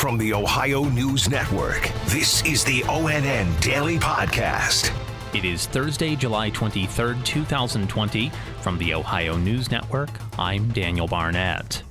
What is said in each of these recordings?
From the Ohio News Network, this is the ONN Daily Podcast. It is Thursday, July 23rd, 2020. From the Ohio News Network, I'm Daniel Barnett.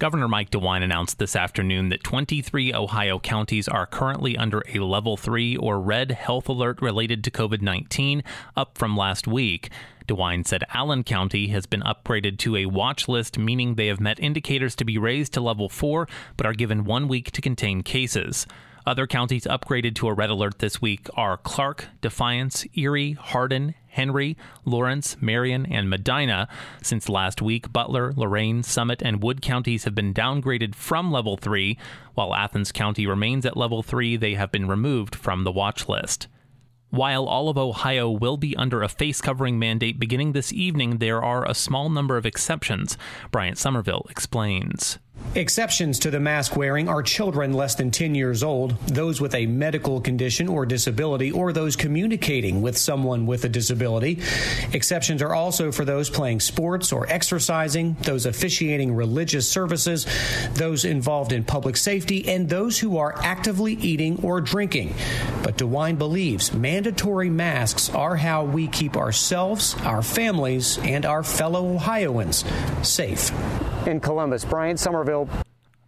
Governor Mike DeWine announced this afternoon that 23 Ohio counties are currently under a level 3 or red health alert related to COVID 19, up from last week. DeWine said Allen County has been upgraded to a watch list, meaning they have met indicators to be raised to level 4 but are given one week to contain cases. Other counties upgraded to a red alert this week are Clark, Defiance, Erie, Hardin, Henry, Lawrence, Marion, and Medina. Since last week, Butler, Lorain, Summit, and Wood counties have been downgraded from level 3. While Athens County remains at level 3, they have been removed from the watch list. While all of Ohio will be under a face covering mandate beginning this evening, there are a small number of exceptions. Bryant Somerville explains. Exceptions to the mask wearing are children less than 10 years old, those with a medical condition or disability, or those communicating with someone with a disability. Exceptions are also for those playing sports or exercising, those officiating religious services, those involved in public safety, and those who are actively eating or drinking. But DeWine believes mandatory masks are how we keep ourselves, our families, and our fellow Ohioans safe. In Columbus, Bryant Somerville.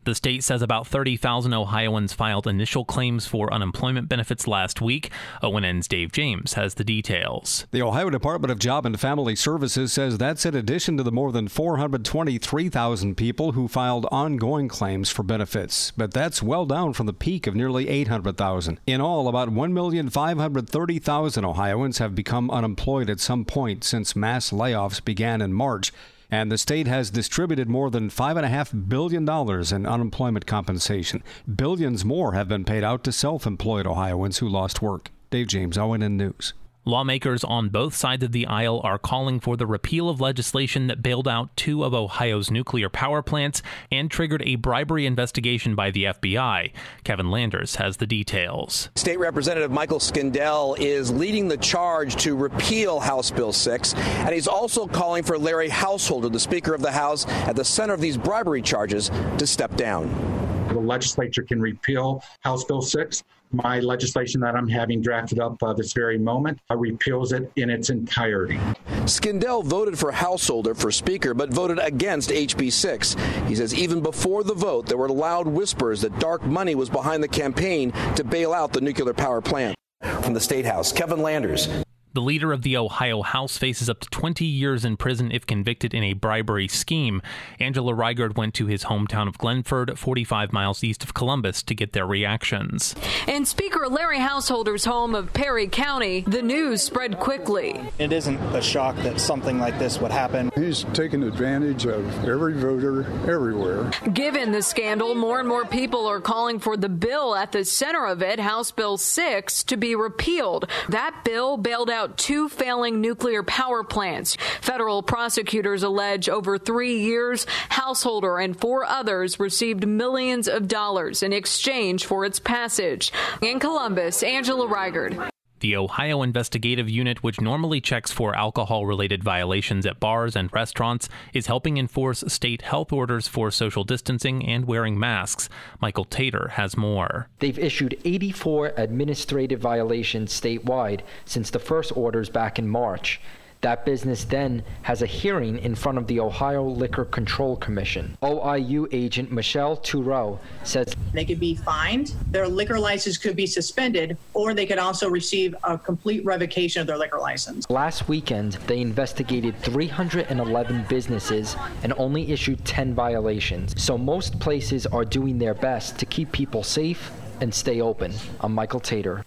The state says about 30,000 Ohioans filed initial claims for unemployment benefits last week. ONN's Dave James has the details. The Ohio Department of Job and Family Services says that's in addition to the more than 423,000 people who filed ongoing claims for benefits. But that's well down from the peak of nearly 800,000. In all, about 1,530,000 Ohioans have become unemployed at some point since mass layoffs began in March and the state has distributed more than $5.5 billion in unemployment compensation. Billions more have been paid out to self employed Ohioans who lost work. Dave James, ONN News. Lawmakers on both sides of the aisle are calling for the repeal of legislation that bailed out two of Ohio's nuclear power plants and triggered a bribery investigation by the FBI. Kevin Landers has the details. State Representative Michael Skindell is leading the charge to repeal House Bill 6, and he's also calling for Larry Householder, the Speaker of the House, at the center of these bribery charges, to step down. The legislature can repeal House Bill 6 my legislation that I'm having drafted up uh, this very moment uh, repeals it in its entirety. Skindell voted for Householder for Speaker, but voted against HB 6. He says even before the vote, there were loud whispers that dark money was behind the campaign to bail out the nuclear power plant. From the State House, Kevin Landers, the leader of the Ohio House faces up to 20 years in prison if convicted in a bribery scheme. Angela Reigard went to his hometown of Glenford, 45 miles east of Columbus, to get their reactions. In Speaker Larry Householder's home of Perry County, the news spread quickly. It isn't a shock that something like this would happen. He's taken advantage of every voter everywhere. Given the scandal, more and more people are calling for the bill at the center of it, House Bill 6, to be repealed. That bill bailed out about two failing nuclear power plants. Federal prosecutors allege over three years, Householder and four others received millions of dollars in exchange for its passage. In Columbus, Angela Reigard. The Ohio Investigative Unit, which normally checks for alcohol related violations at bars and restaurants, is helping enforce state health orders for social distancing and wearing masks. Michael Tater has more. They've issued 84 administrative violations statewide since the first orders back in March. That business then has a hearing in front of the Ohio Liquor Control Commission. OIU agent Michelle Toureau says they could be fined, their liquor license could be suspended, or they could also receive a complete revocation of their liquor license. Last weekend, they investigated 311 businesses and only issued 10 violations. So most places are doing their best to keep people safe and stay open. I'm Michael Tater.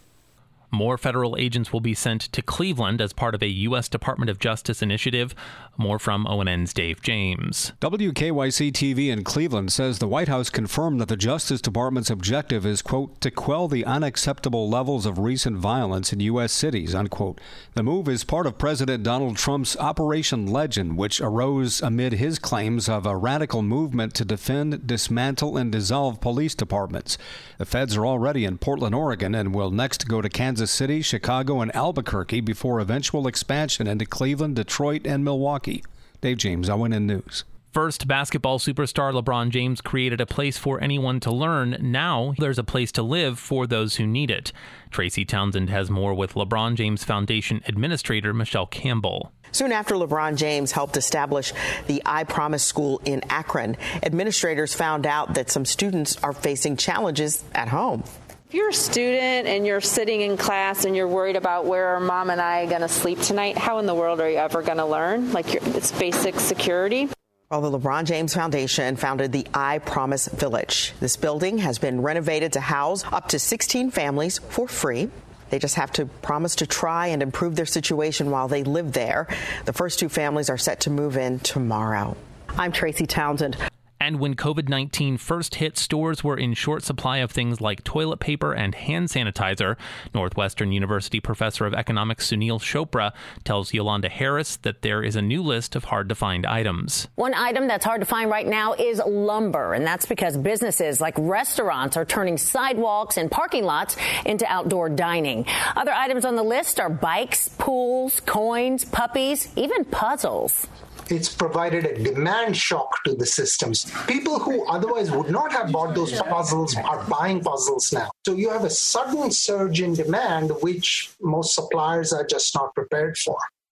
More federal agents will be sent to Cleveland as part of a U.S. Department of Justice initiative. More from ONN's Dave James. WKYC TV in Cleveland says the White House confirmed that the Justice Department's objective is, quote, to quell the unacceptable levels of recent violence in U.S. cities, unquote. The move is part of President Donald Trump's Operation Legend, which arose amid his claims of a radical movement to defend, dismantle, and dissolve police departments. The feds are already in Portland, Oregon, and will next go to Kansas Kansas City, Chicago, and Albuquerque before eventual expansion into Cleveland, Detroit, and Milwaukee. Dave James, ONN News. First, basketball superstar LeBron James created a place for anyone to learn. Now, there's a place to live for those who need it. Tracy Townsend has more with LeBron James Foundation Administrator Michelle Campbell. Soon after LeBron James helped establish the I Promise School in Akron, administrators found out that some students are facing challenges at home. If you're a student and you're sitting in class and you're worried about where are mom and I are going to sleep tonight, how in the world are you ever going to learn? Like it's basic security. Well, the LeBron James Foundation founded the I Promise Village. This building has been renovated to house up to 16 families for free. They just have to promise to try and improve their situation while they live there. The first two families are set to move in tomorrow. I'm Tracy Townsend. And when COVID 19 first hit, stores were in short supply of things like toilet paper and hand sanitizer. Northwestern University professor of economics Sunil Chopra tells Yolanda Harris that there is a new list of hard to find items. One item that's hard to find right now is lumber, and that's because businesses like restaurants are turning sidewalks and parking lots into outdoor dining. Other items on the list are bikes, pools, coins, puppies, even puzzles it's provided a demand shock to the systems. People who otherwise would not have bought those puzzles are buying puzzles now. So you have a sudden surge in demand, which most suppliers are just not prepared for.